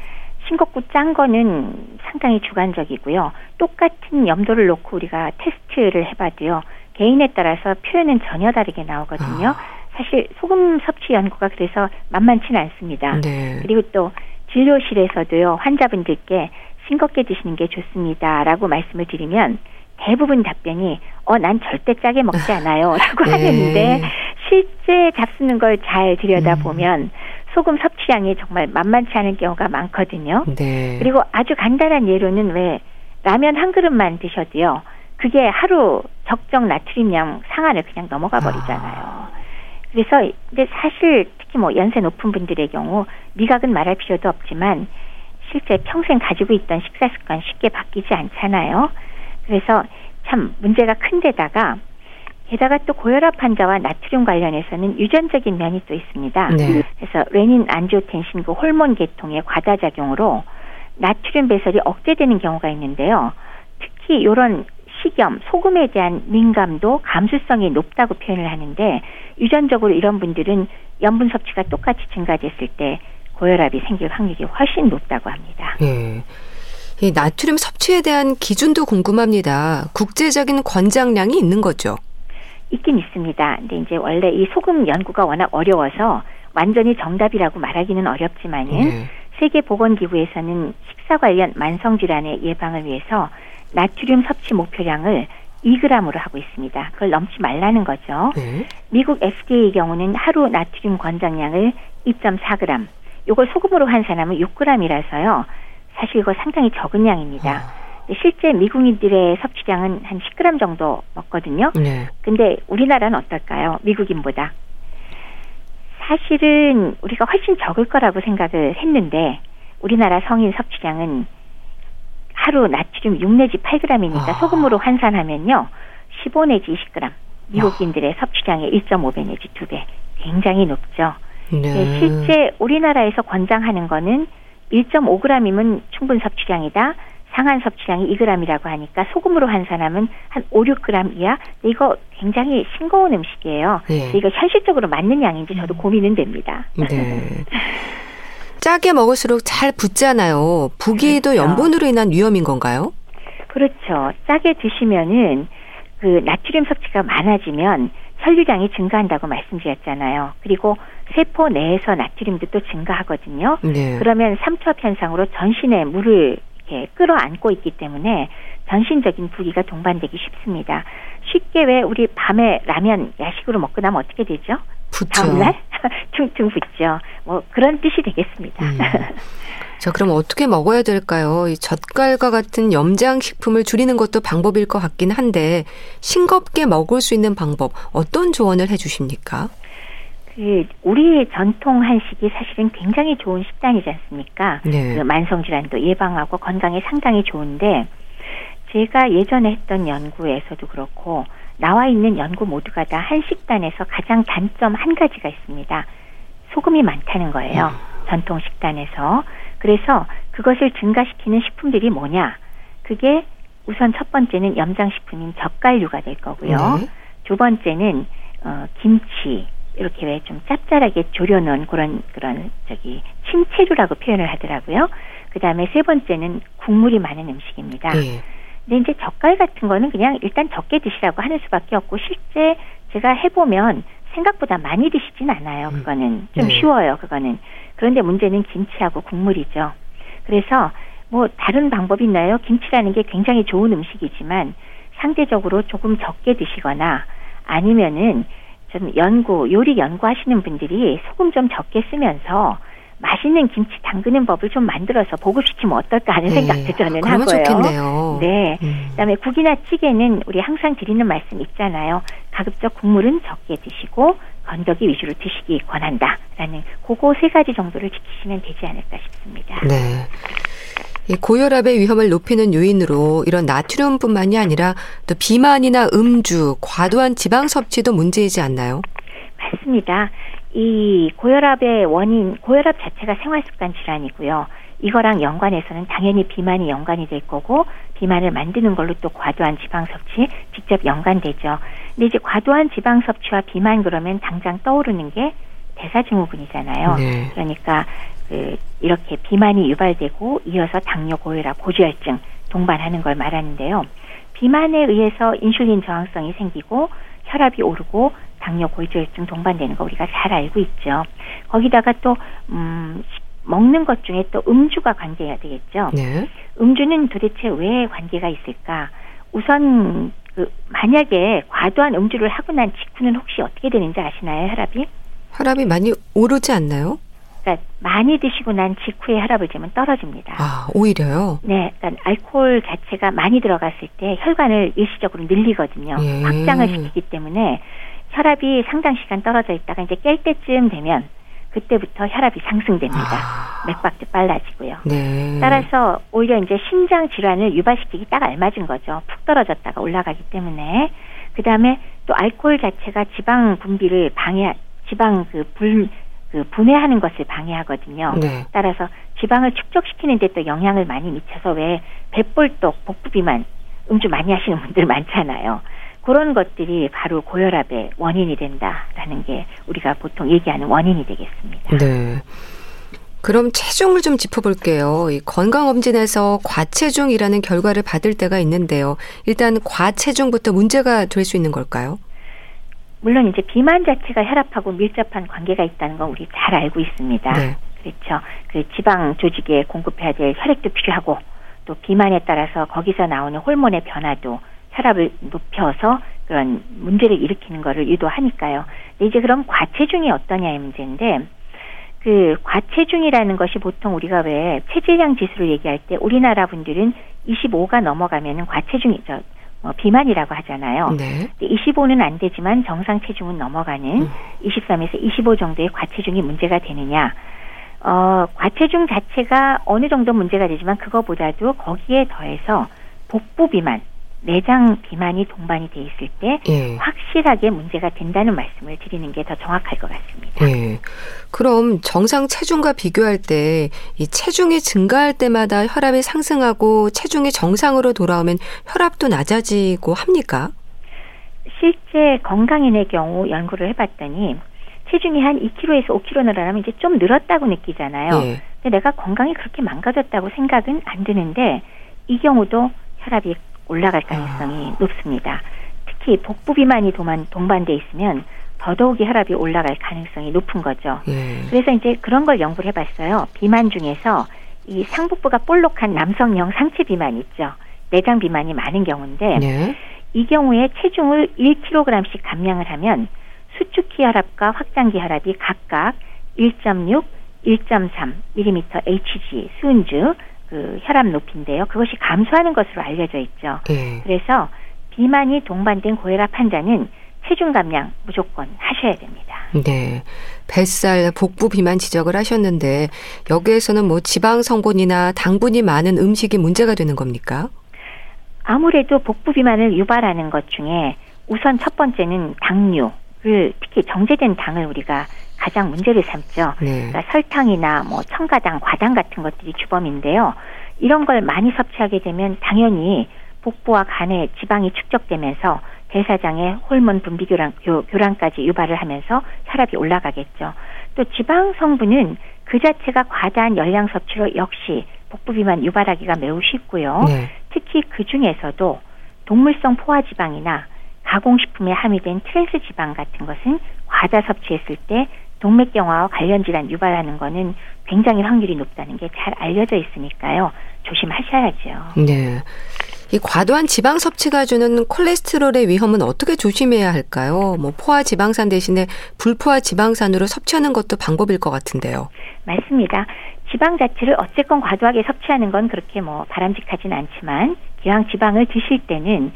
싱겁고 짠 거는 상당히 주관적이고요. 똑같은 염도를 놓고 우리가 테스트를 해봐도요. 개인에 따라서 표현은 전혀 다르게 나오거든요. 아. 사실 소금 섭취 연구가 그래서 만만치는 않습니다. 네. 그리고 또 진료실에서도요 환자분들께 싱겁게 드시는 게 좋습니다라고 말씀을 드리면 대부분 답변이 어 난 절대 짜게 먹지 않아요라고 네. 하는데 실제 잡수는 걸 잘 들여다 보면 음. 소금 섭취량이 정말 만만치 않은 경우가 많거든요. 네. 그리고 아주 간단한 예로는 왜 라면 한 그릇만 드셔도요. 그게 하루 적정 나트륨량 상한을 그냥 넘어가 버리잖아요. 아. 그래서 근데 사실 특히 뭐 연세 높은 분들의 경우 미각은 말할 필요도 없지만 실제 평생 가지고 있던 식사 습관 쉽게 바뀌지 않잖아요. 그래서 참 문제가 큰데다가 게다가 또 고혈압 환자와 나트륨 관련해서는 유전적인 면이 또 있습니다. 네. 그래서 레닌 안지오텐신 그 호르몬 계통의 과다 작용으로 나트륨 배설이 억제되는 경우가 있는데요. 특히 이런 식염, 소금에 대한 민감도, 감수성이 높다고 표현을 하는데 유전적으로 이런 분들은 염분 섭취가 똑같이 증가됐을 때 고혈압이 생길 확률이 훨씬 높다고 합니다. 네. 이 나트륨 섭취에 대한 기준도 궁금합니다. 국제적인 권장량이 있는 거죠? 있긴 있습니다. 근데 이제 원래 이 소금 연구가 워낙 어려워서 완전히 정답이라고 말하기는 어렵지만은 네. 세계보건기구에서는 식사 관련 만성 질환의 예방을 위해서 나트륨 섭취 목표량을 2g으로 하고 있습니다. 그걸 넘지 말라는 거죠. 네. 미국 FDA의 경우는 하루 나트륨 권장량을 2.4g, 이걸 소금으로 환산하면 6g이라서요. 사실 이거 상당히 적은 양입니다. 아. 실제 미국인들의 섭취량은 한 10g 정도 먹거든요. 네. 근데 우리나라는 어떨까요? 미국인보다. 사실은 우리가 훨씬 적을 거라고 생각을 했는데 우리나라 성인 섭취량은 하루 나트륨 6 내지 8g입니다. 아. 소금으로 환산하면요. 15 내지 20g. 미국인들의 아. 섭취량의 1.5배 내지 2배. 굉장히 높죠. 네. 네, 실제 우리나라에서 권장하는 거는 1.5g이면 충분 섭취량이다. 상한 섭취량이 2g이라고 하니까 소금으로 환산하면 한 5, 6g 이하. 이거 굉장히 싱거운 음식이에요. 네. 이거 현실적으로 맞는 양인지 저도 음. 고민은 됩니다. 네. 짜게 먹을수록 잘 붙잖아요. 부기도 그렇죠. 염분으로 인한 위험인 건가요? 그렇죠. 짜게 드시면은 그 나트륨 섭취가 많아지면 혈류량이 증가한다고 말씀드렸잖아요. 그리고 세포 내에서 나트륨도 또 증가하거든요. 네. 그러면 삼투압 현상으로 전신에 물을 이렇게 끌어안고 있기 때문에 전신적인 부기가 동반되기 쉽습니다. 쉽게 왜 우리 밤에 라면 야식으로 먹고 나면 어떻게 되죠? 붙죠. 다음날 퉁퉁 붙죠. 뭐 그런 뜻이 되겠습니다. 음. 자, 그럼 어떻게 먹어야 될까요? 이 젓갈과 같은 염장 식품을 줄이는 것도 방법일 것 같긴 한데 싱겁게 먹을 수 있는 방법 어떤 조언을 해 주십니까? 그 우리 전통 한식이 사실은 굉장히 좋은 식단이지 않습니까? 네. 그 만성 질환도 예방하고 건강에 상당히 좋은데 제가 예전에 했던 연구에서도 그렇고 나와 있는 연구 모두가 다 한식단에서 가장 단점 한 가지가 있습니다. 소금이 많다는 거예요. 음. 전통 식단에서. 그래서 그것을 증가시키는 식품들이 뭐냐? 그게 우선 첫 번째는 염장식품인 젓갈류가 될 거고요. 네. 두 번째는 어, 김치 이렇게 왜 좀 짭짤하게 졸여놓은 그런 그런 저기 침체류라고 표현을 하더라고요. 그 다음에 세 번째는 국물이 많은 음식입니다. 네. 근데 이제 젓갈 같은 거는 그냥 일단 적게 드시라고 하는 수밖에 없고 실제 제가 해보면 생각보다 많이 드시진 않아요. 음. 그거는 좀 네. 쉬워요. 그거는 그런데 문제는 김치하고 국물이죠. 그래서 뭐 다른 방법이 있나요? 김치라는 게 굉장히 좋은 음식이지만 상대적으로 조금 적게 드시거나 아니면은 좀 연구, 요리 연구하시는 분들이 소금 좀 적게 쓰면서 맛있는 김치 담그는 법을 좀 만들어서 보급시키면 어떨까 하는 네. 생각도 저는 하고요. 좋겠네요. 네. 음. 그다음에 국이나 찌개는 우리 항상 드리는 말씀 있잖아요. 가급적 국물은 적게 드시고 건더기 위주로 드시기 권한다라는 그거 세 가지 정도를 지키시면 되지 않을까 싶습니다. 네. 고혈압의 위험을 높이는 요인으로 이런 나트륨뿐만이 아니라 또 비만이나 음주, 과도한 지방 섭취도 문제이지 않나요? 맞습니다. 이 고혈압의 원인, 고혈압 자체가 생활습관 질환이고요. 이거랑 연관해서는 당연히 비만이 연관이 될 거고 비만을 만드는 걸로 또 과도한 지방 섭취 직접 연관되죠. 근데 이제 과도한 지방 섭취와 비만 그러면 당장 떠오르는 게 대사증후군이잖아요. 네. 그러니까 그 이렇게 비만이 유발되고 이어서 당뇨, 고혈압, 고지혈증 동반하는 걸 말하는데요. 비만에 의해서 인슐린 저항성이 생기고 혈압이 오르고 당뇨 고지혈증 동반되는 거 우리가 잘 알고 있죠. 거기다가 또 음, 먹는 것 중에 또 음주가 관계해야 되겠죠. 네. 음주는 도대체 왜 관계가 있을까? 우선 그 만약에 과도한 음주를 하고 난 직후는 혹시 어떻게 되는지 아시나요, 혈압이? 혈압이 많이 오르지 않나요? 그러니까 많이 드시고 난 직후에 혈압을 재면 떨어집니다. 아, 오히려요? 네, 그러니까 알코올 자체가 많이 들어갔을 때 혈관을 일시적으로 늘리거든요. 예. 확장을 시키기 때문에 혈압이 상당 시간 떨어져 있다가 이제 깰 때쯤 되면 그때부터 혈압이 상승됩니다. 아. 맥박도 빨라지고요. 네. 따라서 오히려 이제 신장 질환을 유발시키기 딱 알맞은 거죠. 푹 떨어졌다가 올라가기 때문에 그 다음에 또 알코올 자체가 지방 분비를 방해, 지방 그 불 그 분해하는 것을 방해하거든요. 네. 따라서 지방을 축적시키는 데 또 영향을 많이 미쳐서 왜 배볼떡, 복부 비만, 음주 많이 하시는 분들 많잖아요. 그런 것들이 바로 고혈압의 원인이 된다라는 게 우리가 보통 얘기하는 원인이 되겠습니다. 네. 그럼 체중을 좀 짚어볼게요. 이 건강검진에서 과체중이라는 결과를 받을 때가 있는데요. 일단 과체중부터 문제가 될 수 있는 걸까요? 물론 이제 비만 자체가 혈압하고 밀접한 관계가 있다는 건 우리 잘 알고 있습니다. 네. 그렇죠. 그 지방 조직에 공급해야 될 혈액도 필요하고 또 비만에 따라서 거기서 나오는 호르몬의 변화도 혈압을 높여서 그런 문제를 일으키는 것을 유도하니까요. 근데 이제 그럼 과체중이 어떠냐의 문제인데 그 과체중이라는 것이 보통 우리가 왜 체질량 지수를 얘기할 때 우리나라 분들은 25가 넘어가면은 과체중이죠. 뭐 비만이라고 하잖아요. 네. 25는 안 되지만 정상 체중은 넘어가는 음. 23에서 25 정도의 과체중이 문제가 되느냐? 어, 과체중 자체가 어느 정도 문제가 되지만 그거보다도 거기에 더해서 복부 비만, 내장 비만이 동반이 돼 있을 때 예. 확 실하게 문제가 된다는 말씀을 드리는 게 더 정확할 것 같습니다. 예. 그럼 정상 체중과 비교할 때 이 체중이 증가할 때마다 혈압이 상승하고 체중이 정상으로 돌아오면 혈압도 낮아지고 합니까? 실제 건강인의 경우 연구를 해봤더니 체중이 한 2kg에서 5kg 늘어나면 이제 좀 늘었다고 느끼잖아요. 예. 근데 내가 건강이 그렇게 망가졌다고 생각은 안 드는데 이 경우도 혈압이 올라갈 가능성이 아. 높습니다. 특히 복부 비만이 동반, 동반돼 있으면 더더욱이 혈압이 올라갈 가능성이 높은 거죠. 예. 그래서 이제 그런 걸 연구를 해봤어요. 비만 중에서 이 상복부가 볼록한 남성형 상체 비만 있죠. 내장 비만이 많은 경우인데 예. 이 경우에 체중을 1kg씩 감량을 하면 수축기 혈압과 확장기 혈압이 각각 1.6, 1.3 mm Hg 수은주 그 혈압 높이인데요. 그것이 감소하는 것으로 알려져 있죠. 네. 그래서 비만이 동반된 고혈압 환자는 체중 감량 무조건 하셔야 됩니다. 네. 뱃살, 복부 비만 지적을 하셨는데 여기에서는 뭐 지방 성분이나 당분이 많은 음식이 문제가 되는 겁니까? 아무래도 복부 비만을 유발하는 것 중에 우선 첫 번째는 당류를 특히 정제된 당을 우리가 가장 문제를 삼죠. 네. 그러니까 설탕이나 뭐 첨가당, 과당 같은 것들이 주범인데요. 이런 걸 많이 섭취하게 되면 당연히 복부와 간에 지방이 축적되면서 대사장에 호르몬 분비 교란, 교란까지 유발을 하면서 혈압이 올라가겠죠. 또 지방 성분은 그 자체가 과다한 열량 섭취로 역시 복부 비만 유발하기가 매우 쉽고요. 네. 특히 그 중에서도 동물성 포화 지방이나 가공식품에 함유된 트랜스 지방 같은 것은 과다 섭취했을 때 동맥경화와 관련 질환 유발하는 거는 굉장히 확률이 높다는 게 잘 알려져 있으니까요. 조심하셔야죠. 네. 이 과도한 지방 섭취가 주는 콜레스테롤의 위험은 어떻게 조심해야 할까요? 뭐 포화 지방산 대신에 불포화 지방산으로 섭취하는 것도 방법일 것 같은데요. 맞습니다. 지방 자체를 어쨌건 과도하게 섭취하는 건 그렇게 뭐 바람직하진 않지만 기왕 지방을 드실 때는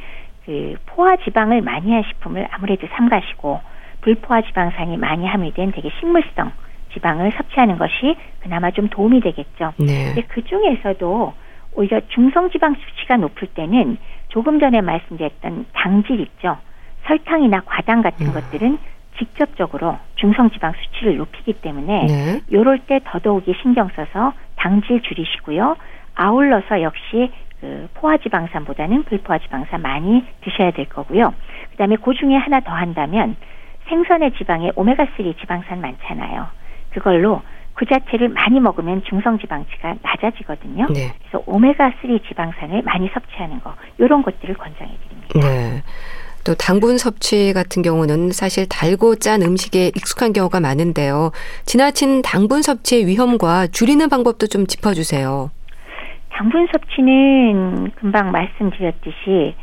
그 포화 지방을 많이 한 식품을 아무래도 삼가시고 불포화 지방산이 많이 함유된 되게 식물성 지방을 섭취하는 것이 그나마 좀 도움이 되겠죠. 네. 근데 그 중에서도 오히려 중성 지방 수치가 높을 때는 조금 전에 말씀드렸던 당질 있죠. 설탕이나 과당 같은 음. 것들은 직접적으로 중성 지방 수치를 높이기 때문에 네. 요럴 때 더더욱이 신경 써서 당질 줄이시고요. 아울러서 역시 그 포화지방산보다는 불포화지방산 많이 드셔야 될 거고요. 그다음에 그 중에 하나 더 한다면 생선의 지방에 오메가3 지방산 많잖아요. 그걸로 그 자체를 많이 먹으면 중성 지방치가 낮아지거든요. 네. 그래서 오메가3 지방산을 많이 섭취하는 거 이런 것들을 권장해 드립니다. 네. 또 당분 섭취 같은 경우는 사실 달고 짠 음식에 익숙한 경우가 많은데요. 지나친 당분 섭취의 위험과 줄이는 방법도 좀 짚어주세요. 당분 섭취는 금방 말씀드렸듯이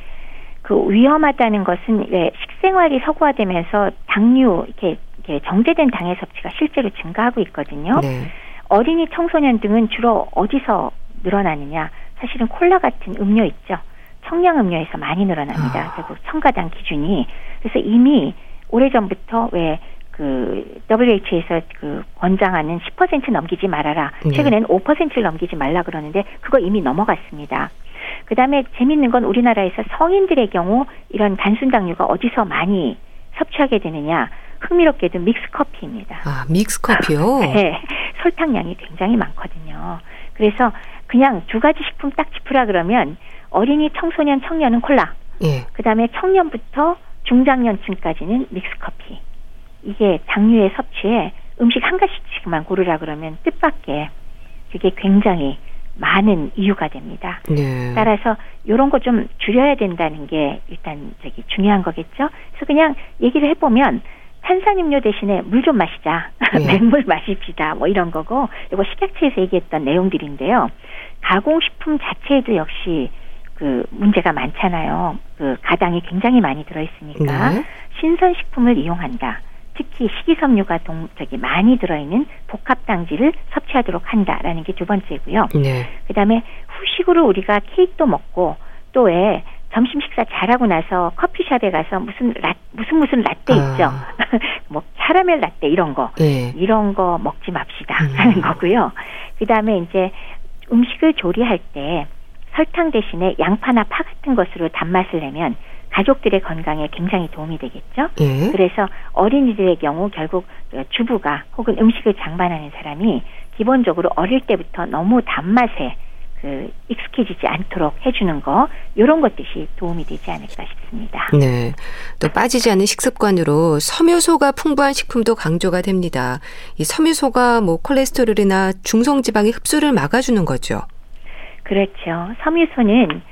그 위험하다는 것은 왜 식생활이 서구화되면서 당류 이렇게, 이렇게 정제된 당의 섭취가 실제로 증가하고 있거든요. 네. 어린이 청소년 등은 주로 어디서 늘어나느냐? 사실은 콜라 같은 음료 있죠. 청량 음료에서 많이 늘어납니다. 아. 그리고 첨가당 기준이 그래서 이미 오래전부터 왜 그 WHO에서 그 권장하는 10% 넘기지 말아라. 네. 최근에는 5%를 넘기지 말라 그러는데 그거 이미 넘어갔습니다. 그다음에 재밌는 건 우리나라에서 성인들의 경우 이런 단순 당류가 어디서 많이 섭취하게 되느냐? 흥미롭게도 믹스 커피입니다. 아, 믹스 커피요? 네. 설탕량이 굉장히 많거든요. 그래서 그냥 두 가지 식품 딱 짚으라 그러면 어린이, 청소년, 청년은 콜라. 예. 그다음에 청년부터 중장년층까지는 믹스 커피. 이게 당류의 섭취에 음식 한 가지씩만 고르라 그러면 뜻밖의 그게 굉장히 많은 이유가 됩니다. 네. 따라서 이런 거 좀 줄여야 된다는 게 일단 저기 중요한 거겠죠. 그래서 그냥 얘기를 해보면 탄산음료 대신에 물 좀 마시자, 네. 맹물 마십시다, 뭐 이런 거고 이거 식약처에서 얘기했던 내용들인데요. 가공식품 자체에도 역시 그 문제가 많잖아요. 그 가당이 굉장히 많이 들어 있으니까 네. 신선 식품을 이용한다. 특히 식이섬유가 동, 저기 많이 들어있는 복합당지를 섭취하도록 한다라는 게 두 번째고요. 네. 그다음에 후식으로 우리가 케이크도 먹고 또왜 점심 식사 잘하고 나서 커피숍에 가서 무슨 라, 무슨 무슨 라떼 아. 있죠. 뭐 캐러멜 라떼 이런 거 네. 이런 거 먹지 맙시다 음. 하는 거고요. 그다음에 이제 음식을 조리할 때 설탕 대신에 양파나 파 같은 것으로 단맛을 내면 가족들의 건강에 굉장히 도움이 되겠죠. 예. 그래서 어린이들의 경우 결국 주부가 혹은 음식을 장만하는 사람이 기본적으로 어릴 때부터 너무 단맛에 그 익숙해지지 않도록 해주는 거 이런 것들이 도움이 되지 않을까 싶습니다. 네, 또 빠지지 않는 식습관으로 섬유소가 풍부한 식품도 강조가 됩니다. 이 섬유소가 뭐 콜레스테롤이나 중성지방의 흡수를 막아주는 거죠. 그렇죠. 섬유소는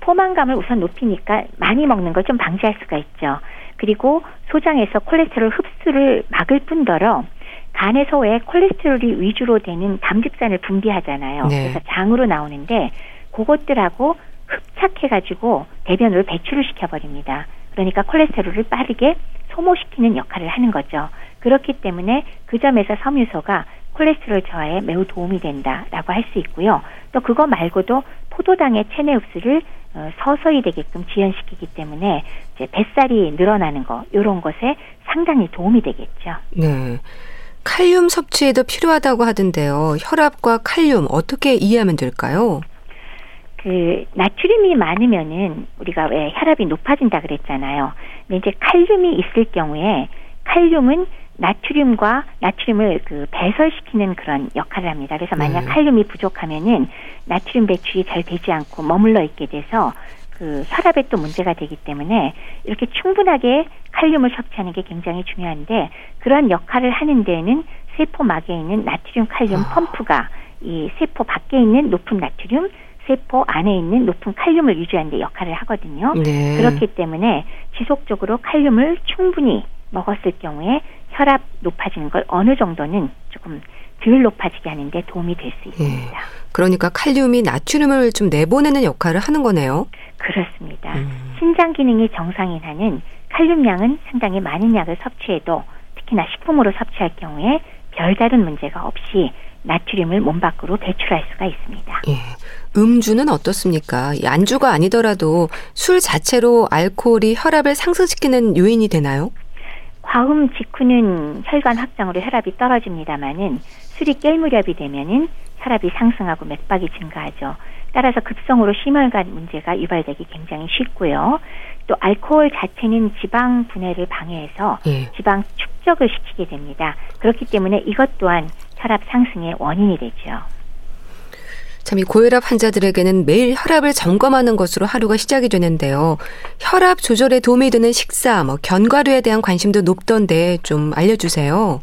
포만감을 우선 높이니까 많이 먹는 걸 좀 방지할 수가 있죠. 그리고 소장에서 콜레스테롤 흡수를 막을 뿐더러 간에서 왜 콜레스테롤이 위주로 되는 담즙산을 분비하잖아요. 네. 그래서 장으로 나오는데 그것들하고 흡착해가지고 대변으로 배출을 시켜버립니다. 그러니까 콜레스테롤을 빠르게 소모시키는 역할을 하는 거죠. 그렇기 때문에 그 점에서 섬유소가 콜레스테롤 저하에 매우 도움이 된다라고 할 수 있고요. 또 그거 말고도 포도당의 체내 흡수를 어, 서서히 되게끔 지연시키기 때문에 이제 뱃살이 늘어나는 거 이런 것에 상당히 도움이 되겠죠. 네. 칼륨 섭취에도 필요하다고 하던데요. 혈압과 칼륨 어떻게 이해하면 될까요? 그 나트륨이 많으면은 우리가 왜 혈압이 높아진다 그랬잖아요. 근데 이제 칼륨이 있을 경우에 칼륨은 나트륨과 나트륨을 그 배설시키는 그런 역할을 합니다. 그래서 만약 네. 칼륨이 부족하면은 나트륨 배출이 잘 되지 않고 머물러 있게 돼서 그 혈압에 또 문제가 되기 때문에 이렇게 충분하게 칼륨을 섭취하는 게 굉장히 중요한데 그런 역할을 하는 데에는 세포막에 있는 나트륨 칼륨 아. 펌프가 이 세포 밖에 있는 높은 나트륨 세포 안에 있는 높은 칼륨을 유지하는 데 역할을 하거든요. 네. 그렇기 때문에 지속적으로 칼륨을 충분히 먹었을 경우에 혈압 높아지는 걸 어느 정도는 조금 덜 높아지게 하는데 도움이 될수 예. 있습니다. 예. 그러니까 칼륨이 나트륨을 좀 내보내는 역할을 하는 거네요. 그렇습니다. 음. 신장 기능이 정상인 한은 칼륨량은 상당히 많은 약을 섭취해도 특히나 식품으로 섭취할 경우에 별다른 문제가 없이 나트륨을 몸 밖으로 배출할 수가 있습니다. 예. 음주는 어떻습니까? 안주가 아니더라도 술 자체로 알코올이 혈압을 상승시키는 요인이 되나요? 과음 직후는 혈관 확장으로 혈압이 떨어집니다만은 술이 깰 무렵이 되면은 혈압이 상승하고 맥박이 증가하죠. 따라서 급성으로 심혈관 문제가 유발되기 굉장히 쉽고요. 또 알코올 자체는 지방 분해를 방해해서 예. 지방 축적을 시키게 됩니다. 그렇기 때문에 이것 또한 혈압 상승의 원인이 되죠. 참 이 고혈압 환자들에게는 매일 혈압을 점검하는 것으로 하루가 시작이 되는데요. 혈압 조절에 도움이 되는 식사, 뭐 견과류에 대한 관심도 높던데 좀 알려주세요.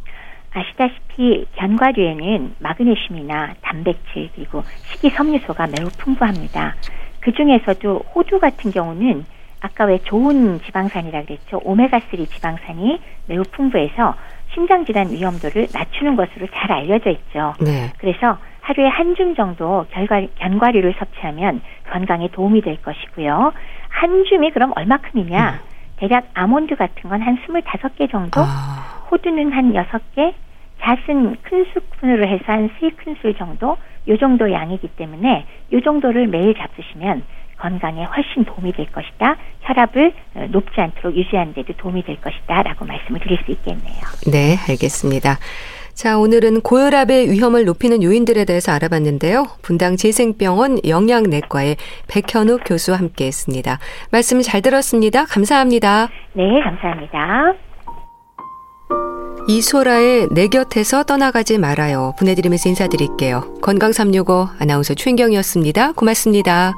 아시다시피 견과류에는 마그네슘이나 단백질 그리고 식이섬유소가 매우 풍부합니다. 그 중에서도 호두 같은 경우는 아까 왜 좋은 지방산이라 그랬죠. 오메가3 지방산이 매우 풍부해서 심장질환 위험도를 낮추는 것으로 잘 알려져 있죠. 네. 그래서 하루에 한 줌 정도 결과, 견과류를 섭취하면 건강에 도움이 될 것이고요. 한 줌이 그럼 얼마큼이냐? 음. 대략 아몬드 같은 건 한 25개 정도, 아. 호두는 한 6개, 잣은 큰 스푼으로 해서 한 3큰술 정도, 요 정도 양이기 때문에 요 정도를 매일 잡수시면 건강에 훨씬 도움이 될 것이다. 혈압을 어, 높지 않도록 유지하는 데도 도움이 될 것이다. 라고 말씀을 드릴 수 있겠네요. 네, 알겠습니다. 자, 오늘은 고혈압의 위험을 높이는 요인들에 대해서 알아봤는데요. 분당 재생병원 영양내과의 백현욱 교수와 함께 했습니다. 말씀 잘 들었습니다. 감사합니다. 네, 감사합니다. 이소라의 내 곁에서 떠나가지 말아요. 보내드리면서 인사드릴게요. 건강365 아나운서 최인경이었습니다. 고맙습니다.